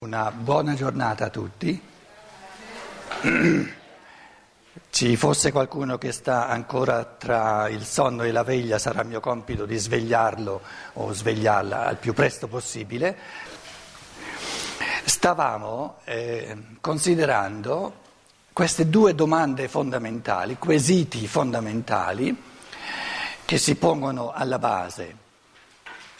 Una buona giornata a tutti. Ci fosse qualcuno che sta ancora tra il sonno e la veglia, sarà mio compito di svegliarlo o svegliarla al più presto possibile. Stavamo eh, considerando queste due domande fondamentali, quesiti fondamentali che si pongono alla base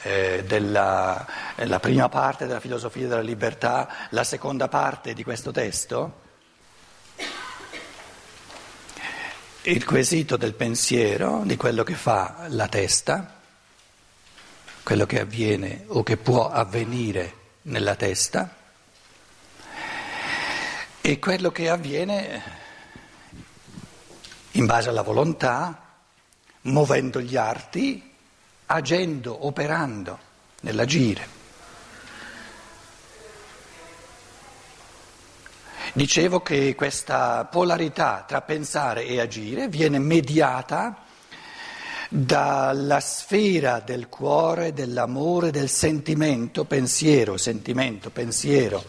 eh, della la prima parte della filosofia della libertà, la seconda parte di questo testo, il quesito del pensiero, di quello che fa la testa, quello che avviene o che può avvenire nella testa, e quello che avviene in base alla volontà, muovendo gli arti agendo, operando nell'agire. Dicevo che questa polarità tra pensare e agire viene mediata dalla sfera del cuore, dell'amore, del sentimento, pensiero, sentimento, pensiero,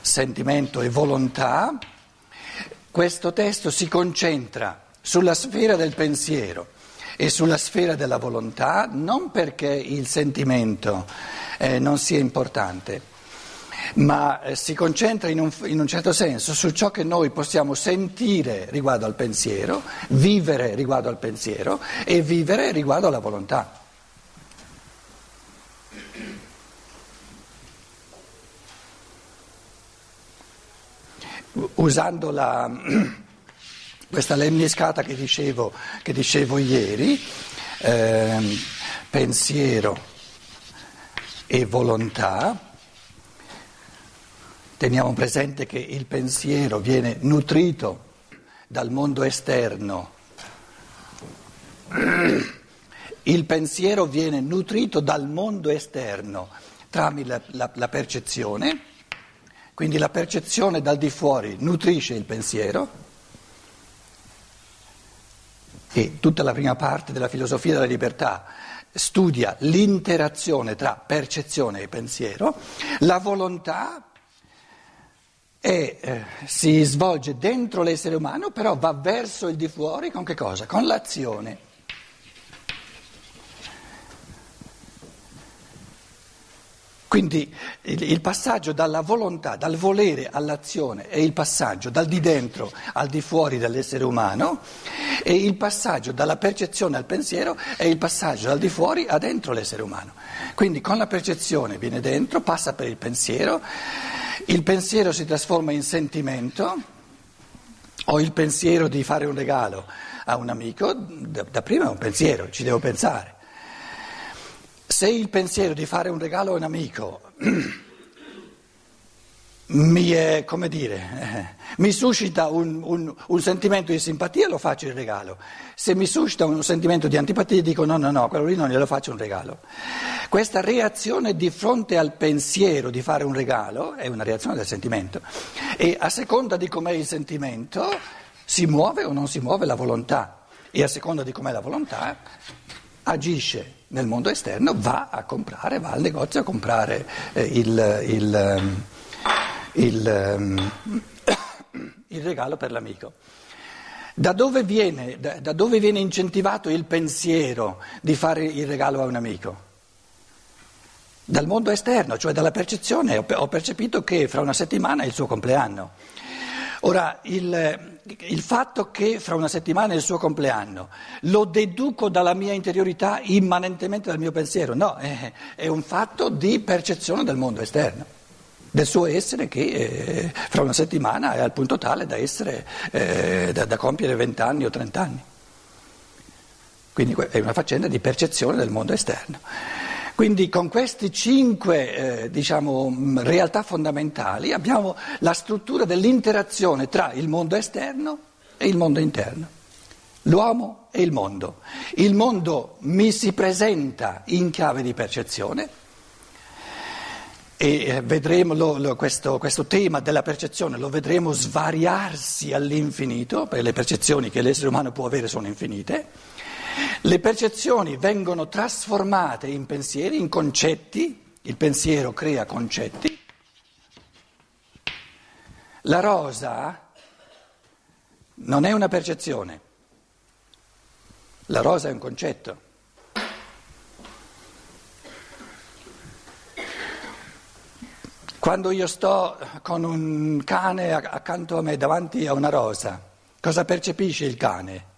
sentimento e volontà. Questo testo si concentra sulla sfera del pensiero e sulla sfera della volontà, non perché il sentimento eh, non sia importante, ma eh, si concentra in un, in un certo senso su ciò che noi possiamo sentire riguardo al pensiero, vivere riguardo al pensiero e vivere riguardo alla volontà. Usando la questa lemniscata che dicevo, che dicevo ieri, eh, pensiero e volontà, teniamo presente che il pensiero viene nutrito dal mondo esterno, il pensiero viene nutrito dal mondo esterno tramite la, la, la percezione, quindi la percezione dal di fuori nutrisce il pensiero e tutta la prima parte della filosofia della libertà studia l'interazione tra percezione e pensiero, la volontà è, eh, si svolge dentro l'essere umano, però va verso il di fuori con che cosa? Con l'azione. Quindi il, passaggio dalla volontà, dal volere all'azione è il passaggio dal di dentro al di fuori dell'essere umano e il passaggio dalla percezione al pensiero è il passaggio dal di fuori a dentro l'essere umano. Quindi con la percezione viene dentro, passa per il pensiero, il pensiero si trasforma in sentimento, ho il pensiero di fare un regalo a un amico, da, da prima è un pensiero, ci devo pensare. Se il pensiero di fare un regalo a un amico mi, è, dire, mi suscita un, un, un, sentimento di simpatia, lo faccio il regalo. Se mi suscita un sentimento di antipatia, dico no, no, no, quello lì non glielo faccio un regalo. Questa reazione di fronte al pensiero di fare un regalo è una reazione del sentimento e a seconda di com'è il sentimento si muove o non si muove la volontà e a seconda di com'è la volontà agisce nel mondo esterno, va a comprare, va al negozio a comprare eh, il, il, ehm, il, ehm, il, regalo per l'amico. Da dove, viene, da, da dove viene incentivato il pensiero di fare il regalo a un amico? Dal mondo esterno, cioè dalla percezione. Ho percepito che fra una settimana è il suo compleanno. Ora, il, il, fatto che fra una settimana è il suo compleanno lo deduco dalla mia interiorità immanentemente dal mio pensiero, no, è, è un fatto di percezione del mondo esterno, del suo essere che eh, fra una settimana è al punto tale da, essere, eh, da, da compiere vent'anni o trent'anni. Quindi è una faccenda di percezione del mondo esterno. Quindi con queste cinque eh, diciamo, realtà fondamentali abbiamo la struttura dell'interazione tra il mondo esterno e il mondo interno, l'uomo e il mondo. Il mondo mi si presenta in chiave di percezione e eh, vedremo lo, lo, questo, questo, tema della percezione, lo vedremo svariarsi all'infinito, perché le percezioni che l'essere umano può avere sono infinite. Le percezioni vengono trasformate in pensieri, in concetti, il pensiero crea concetti. La rosa non è una percezione, la rosa è un concetto. Quando io sto con un cane accanto a me davanti a una rosa, cosa percepisce il cane?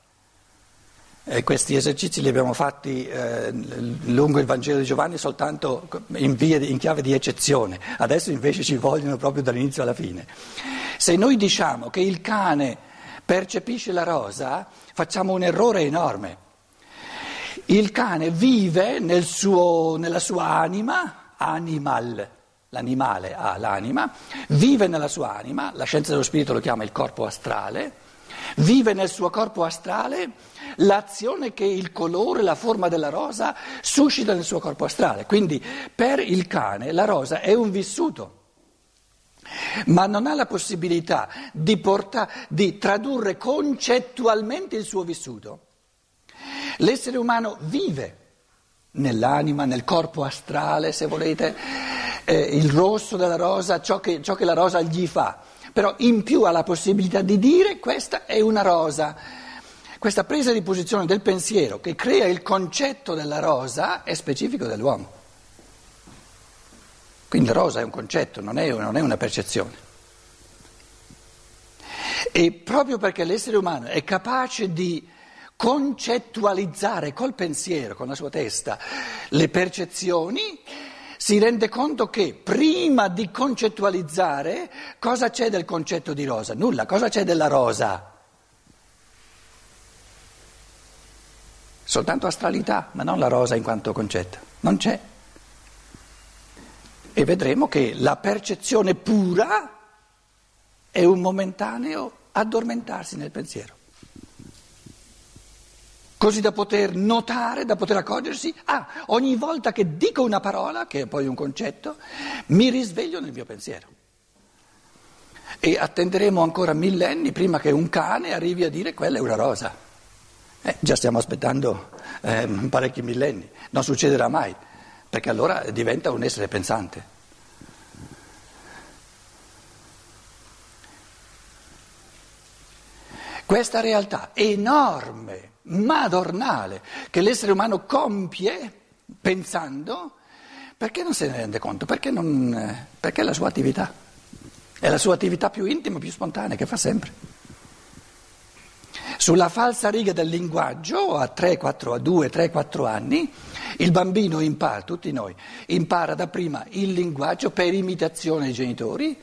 E questi esercizi li abbiamo fatti eh, lungo il Vangelo di Giovanni soltanto in, via, in, chiave di eccezione, adesso invece ci vogliono proprio dall'inizio alla fine. Se noi diciamo che il cane percepisce la rosa, facciamo un errore enorme. Il cane vive nel suo, nella sua anima, animal, l'animale ha l'anima, vive nella sua anima, la scienza dello spirito lo chiama il corpo astrale, vive nel suo corpo astrale l'azione che il colore, la forma della rosa suscita nel suo corpo astrale. Quindi per il cane la rosa è un vissuto, ma non ha la possibilità di, porta, di tradurre concettualmente il suo vissuto. L'essere umano vive nell'anima, nel corpo astrale, se volete, eh, il rosso della rosa, ciò che, ciò che la rosa gli fa, però in più ha la possibilità di dire questa è una rosa. Questa presa di posizione del pensiero che crea il concetto della rosa è specifico dell'uomo. Quindi la rosa è un concetto, non è, non è una percezione. E proprio perché l'essere umano è capace di concettualizzare col pensiero, con la sua testa, le percezioni, si rende conto che prima di concettualizzare cosa c'è del concetto di rosa? Nulla, cosa c'è della rosa? soltanto astralità, ma non la rosa in quanto concetto, non c'è. E vedremo che la percezione pura è un momentaneo addormentarsi nel pensiero. Così da poter notare, da poter accorgersi, ah, ogni volta che dico una parola, che è poi un concetto, mi risveglio nel mio pensiero. E attenderemo ancora millenni prima che un cane arrivi a dire quella è una rosa. Eh, già stiamo aspettando eh, parecchi millenni, non succederà mai, perché allora diventa un essere pensante. Questa realtà enorme, madornale, che l'essere umano compie pensando, perché non se ne rende conto? Perché, non, perché è la sua attività, è la sua attività più intima, più spontanea, che fa sempre. Sulla falsa riga del linguaggio, a 3, 4, a 2, 3, 4 anni, il bambino impara, tutti noi, impara dapprima il linguaggio per imitazione ai genitori,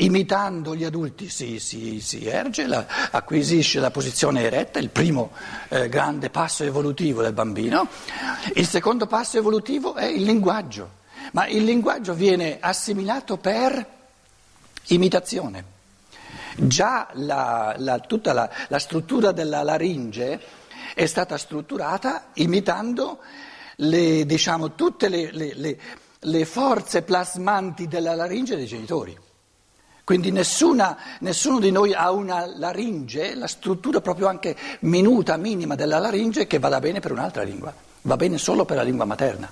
imitando gli adulti si, si, si erge, la, acquisisce la posizione eretta, il primo eh, grande passo evolutivo del bambino. Il secondo passo evolutivo è il linguaggio, ma il linguaggio viene assimilato per imitazione. Già la, la, tutta la, struttura della laringe è stata strutturata imitando le, diciamo, tutte le, le, le, forze plasmanti della laringe dei genitori. Quindi nessuna, nessuno di noi ha una laringe, la struttura proprio anche minuta, minima della laringe che vada bene per un'altra lingua, va bene solo per la lingua materna.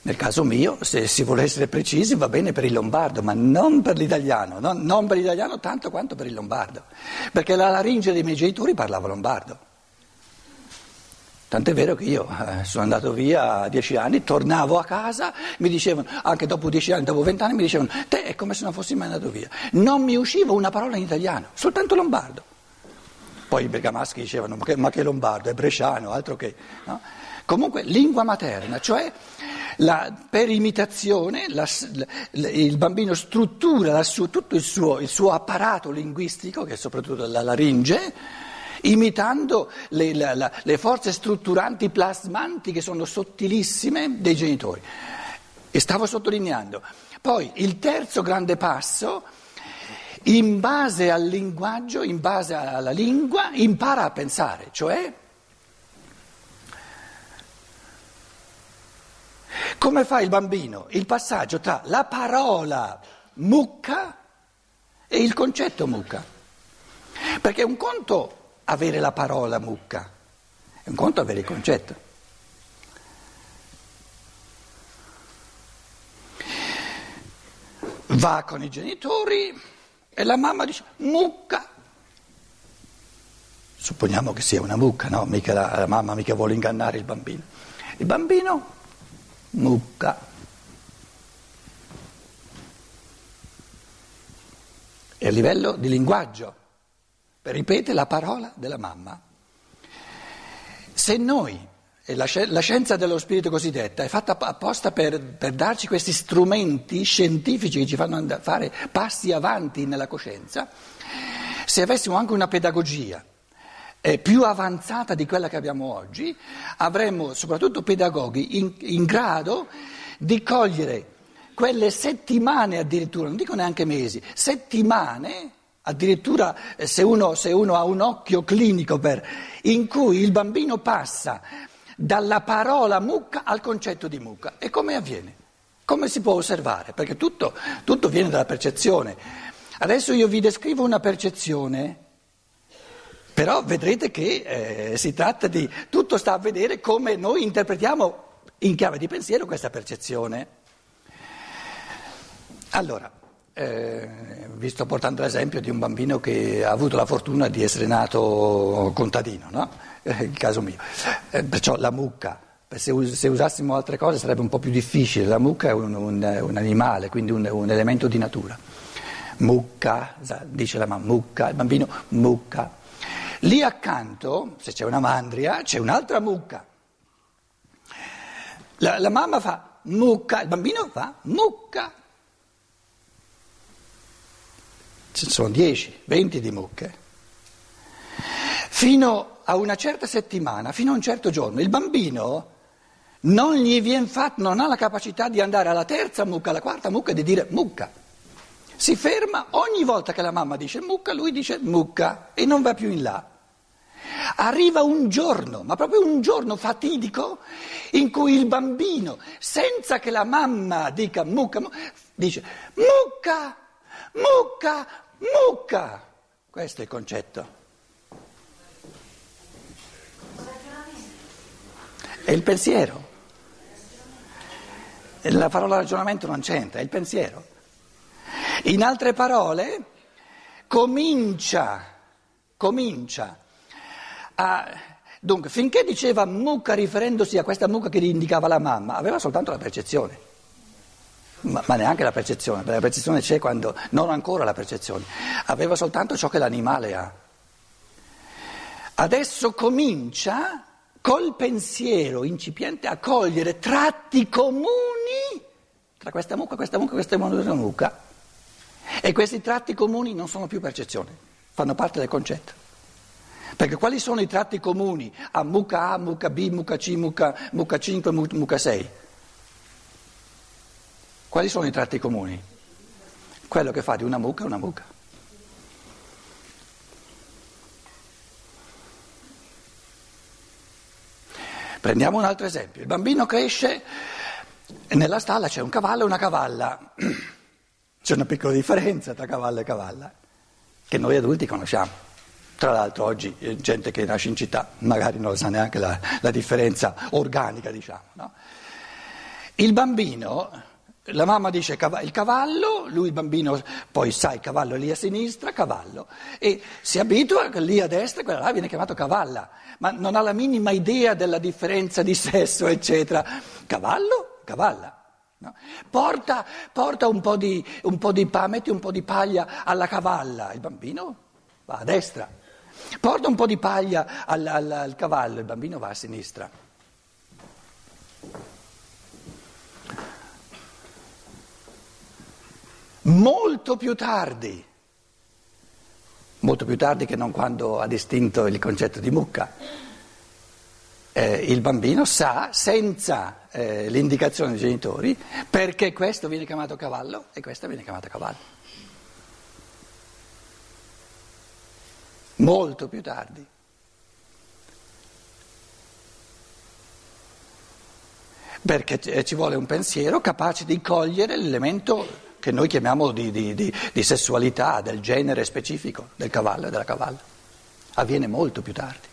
Nel caso mio, se si vuole essere precisi, va bene per il lombardo, ma non per l'italiano, non, non per l'italiano tanto quanto per il lombardo, perché la laringe dei miei genitori parlava lombardo. Tant'è vero che io eh, sono andato via a dieci anni, tornavo a casa, mi dicevano, anche dopo dieci anni, dopo vent'anni, mi dicevano, te è come se non fossi mai andato via. Non mi usciva una parola in italiano, soltanto lombardo. Poi i bergamaschi dicevano, ma che, ma che lombardo, è bresciano, altro che... No? Comunque, lingua materna, cioè la, per imitazione la, la, il bambino struttura suo, tutto il suo, il suo, apparato linguistico, che è soprattutto la laringe, imitando le, le forze strutturanti plasmanti che sono sottilissime dei genitori. E stavo sottolineando. Poi il terzo grande passo, in base al linguaggio, in base alla lingua, impara a pensare, cioè Come fa il bambino? Il passaggio tra la parola mucca e il concetto mucca. Perché un conto avere la parola mucca, è un conto avere il concetto. Va con i genitori e la mamma dice mucca. Supponiamo che sia una mucca, no? Mica la, la mamma mica vuole ingannare il bambino. Il bambino mucca. E a livello di linguaggio ripete la parola della mamma. Se noi la scienza dello spirito cosiddetta è fatta apposta per, per, darci questi strumenti scientifici che ci fanno fare passi avanti nella coscienza. Se avessimo anche una pedagogia eh, più avanzata di quella che abbiamo oggi, avremmo soprattutto pedagoghi in, in grado di cogliere quelle settimane addirittura, non dico neanche mesi, settimane addirittura eh, se uno, se uno ha un occhio clinico per, in cui il bambino passa dalla parola mucca al concetto di mucca. E come avviene? Come si può osservare? Perché tutto, tutto viene dalla percezione. Adesso io vi descrivo una percezione, però vedrete che eh, si tratta di... tutto sta a vedere come noi interpretiamo in chiave di pensiero questa percezione. Allora, eh, vi sto portando l'esempio di un bambino che ha avuto la fortuna di essere nato contadino, no? eh, il caso mio. Eh, perciò la mucca, se, us- se, usassimo altre cose sarebbe un po' più difficile, la mucca è un, un, un animale, quindi un, un, elemento di natura. Mucca, dice la mamma, mucca, il bambino mucca. Lì accanto, se c'è una mandria, c'è un'altra mucca. La, la mamma fa mucca, il bambino fa mucca. Ci sono 10, 20 di mucche. Fino a una certa settimana, fino a un certo giorno, il bambino non gli viene fatto, non ha la capacità di andare alla terza mucca, alla quarta mucca e di dire mucca. Si ferma ogni volta che la mamma dice mucca, lui dice mucca e non va più in là. Arriva un giorno, ma proprio un giorno fatidico, in cui il bambino, senza che la mamma dica mucca, dice mucca, mucca, Mucca! Questo è il concetto. È il pensiero. La parola ragionamento non c'entra, è il pensiero. In altre parole, comincia, comincia a... Dunque, finché diceva mucca riferendosi a questa mucca che gli indicava la mamma, aveva soltanto la percezione ma, ma, neanche la percezione, perché la percezione c'è quando non ancora la percezione, aveva soltanto ciò che l'animale ha. Adesso comincia col pensiero incipiente a cogliere tratti comuni tra questa mucca, questa mucca, questa mucca. E questi tratti comuni non sono più percezione, fanno parte del concetto. Perché quali sono i tratti comuni a mucca A, mucca B, mucca C, mucca, mucca 5, mucca 6? Quali sono i tratti comuni? Quello che fa di una mucca una mucca. Prendiamo un altro esempio. Il bambino cresce nella stalla c'è un cavallo e una cavalla. C'è una piccola differenza tra cavallo e cavalla, che noi adulti conosciamo. Tra l'altro oggi eh, gente che nasce in città magari non sa neanche la, la differenza organica, diciamo. No? Il bambino la mamma dice il cavallo, lui il bambino poi sa il cavallo lì a sinistra, cavallo, e si abitua lì a destra quella là viene chiamato cavalla, ma non ha la minima idea della differenza di sesso, eccetera. Cavallo, cavalla. No? Porta, porta un, po di, un po' di pa, metti un po' di paglia alla cavalla, il bambino va a destra. Porta un po' di paglia al, al, al cavallo, il bambino va a sinistra. Molto più tardi, molto più tardi che non quando ha distinto il concetto di mucca. Eh, il bambino sa, senza eh, l'indicazione dei genitori, perché questo viene chiamato cavallo e questo viene chiamato cavallo. Molto più tardi. Perché ci vuole un pensiero capace di cogliere l'elemento che noi chiamiamo di, di, di, di sessualità, del genere specifico del cavallo e della cavalla. Avviene molto più tardi.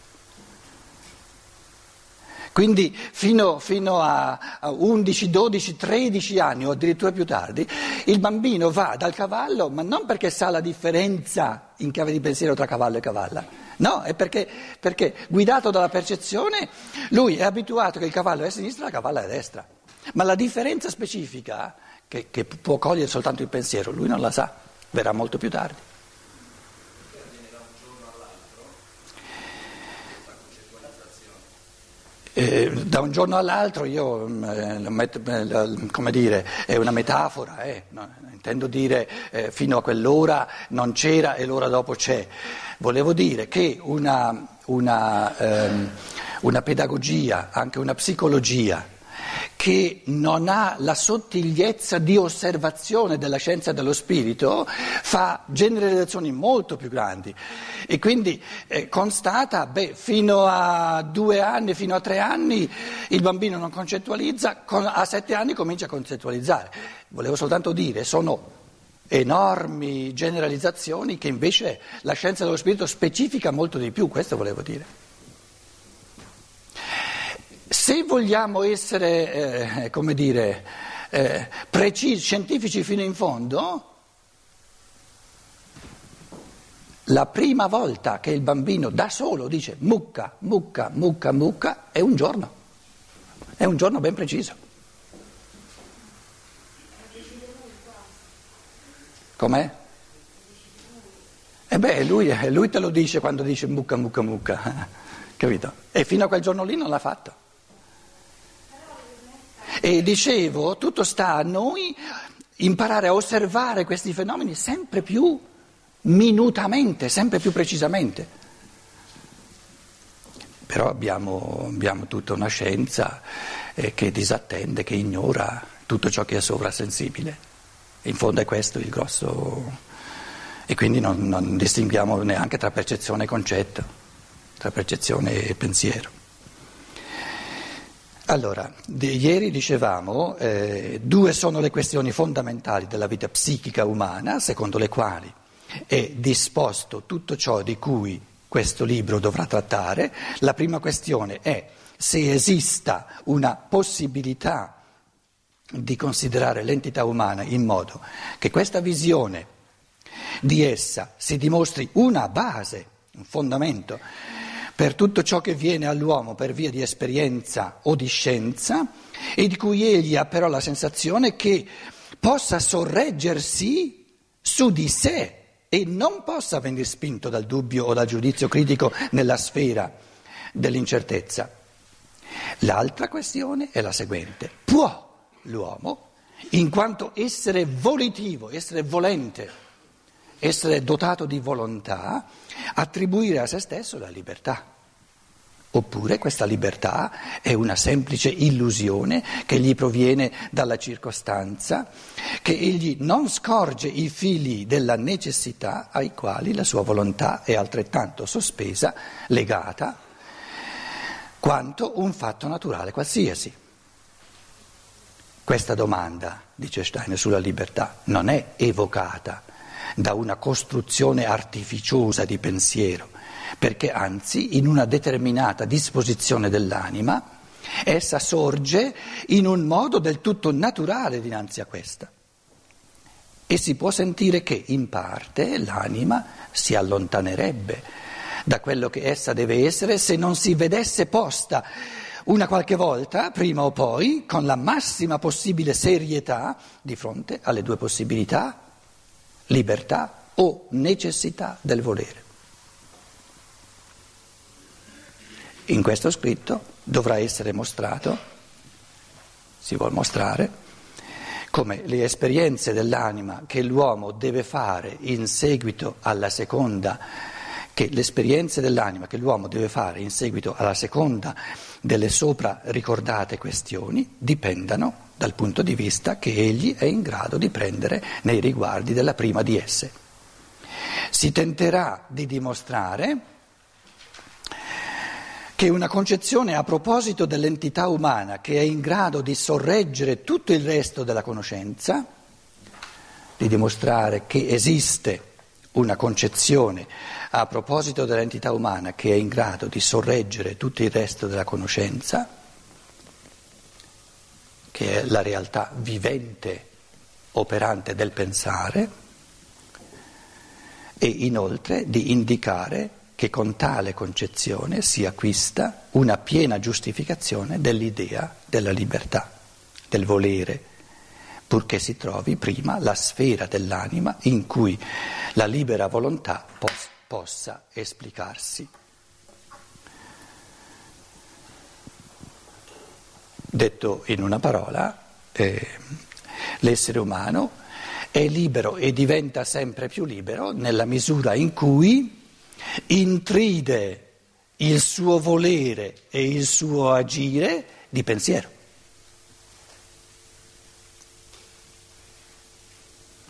Quindi fino, fino, a 11, 12, 13 anni o addirittura più tardi, il bambino va dal cavallo, ma non perché sa la differenza in chiave di pensiero tra cavallo e cavalla, no, è perché, perché guidato dalla percezione lui è abituato che il cavallo è a sinistra e la cavalla è a destra. Ma la differenza specifica, che, che può cogliere soltanto il pensiero, lui non la sa, verrà molto più tardi. Eh, da un giorno all'altro io, mm, eh, come dire, è una metafora, eh, no, intendo dire eh, fino a quell'ora non c'era e l'ora dopo c'è. Volevo dire che una, una, ehm, una pedagogia, anche una psicologia, che non ha la sottigliezza di osservazione della scienza dello spirito fa generalizzazioni molto più grandi e quindi eh, constata, beh, fino a due anni, fino a tre anni il bambino non concettualizza, con, a sette anni comincia a concettualizzare. Volevo soltanto dire, sono enormi generalizzazioni che invece la scienza dello spirito specifica molto di più, questo volevo dire. Se vogliamo essere, eh, come dire, eh, precisi, scientifici fino in fondo, la prima volta che il bambino da solo dice mucca, mucca, mucca, mucca, è un giorno, è un giorno ben preciso. Com'è? E eh beh, lui, lui te lo dice quando dice mucca, mucca, mucca, capito? E fino a quel giorno lì non l'ha fatto. E dicevo, tutto sta a noi imparare a osservare questi fenomeni sempre più minutamente, sempre più precisamente. Però abbiamo, abbiamo tutta una scienza eh, che disattende, che ignora tutto ciò che è sovrasensibile. In fondo è questo il grosso... E quindi non, non distinguiamo neanche tra percezione e concetto, tra percezione e pensiero. Allora, di, ieri dicevamo, eh, due sono le questioni fondamentali della vita psichica umana, secondo le quali è disposto tutto ciò di cui questo libro dovrà trattare. La prima questione è se esista una possibilità di considerare l'entità umana in modo che questa visione di essa si dimostri una base, un fondamento per tutto ciò che viene all'uomo per via di esperienza o di scienza e di cui egli ha però la sensazione che possa sorreggersi su di sé e non possa venire spinto dal dubbio o dal giudizio critico nella sfera dell'incertezza. L'altra questione è la seguente. Può l'uomo, in quanto essere volitivo, essere volente, essere dotato di volontà, attribuire a se stesso la libertà. Oppure questa libertà è una semplice illusione che gli proviene dalla circostanza, che egli non scorge i fili della necessità ai quali la sua volontà è altrettanto sospesa, legata, quanto un fatto naturale qualsiasi. Questa domanda, dice Steiner, sulla libertà non è evocata da una costruzione artificiosa di pensiero, perché anzi in una determinata disposizione dell'anima essa sorge in un modo del tutto naturale dinanzi a questa. E si può sentire che in parte l'anima si allontanerebbe da quello che essa deve essere se non si vedesse posta una qualche volta, prima o poi, con la massima possibile serietà di fronte alle due possibilità libertà o necessità del volere. In questo scritto dovrà essere mostrato, si vuol mostrare, come le esperienze dell'anima che l'uomo deve fare in seguito alla seconda, che le esperienze dell'anima che l'uomo deve fare in seguito alla seconda delle sopra ricordate questioni dipendano dal punto di vista che egli è in grado di prendere nei riguardi della prima di esse. Si tenterà di dimostrare che una concezione a proposito dell'entità umana che è in grado di sorreggere tutto il resto della conoscenza, di dimostrare che esiste una concezione a proposito dell'entità umana che è in grado di sorreggere tutto il resto della conoscenza, che è la realtà vivente, operante del pensare, e inoltre di indicare che con tale concezione si acquista una piena giustificazione dell'idea della libertà, del volere, purché si trovi prima la sfera dell'anima in cui la libera volontà pos- possa esplicarsi. Detto in una parola, eh, l'essere umano è libero e diventa sempre più libero nella misura in cui intride il suo volere e il suo agire di pensiero.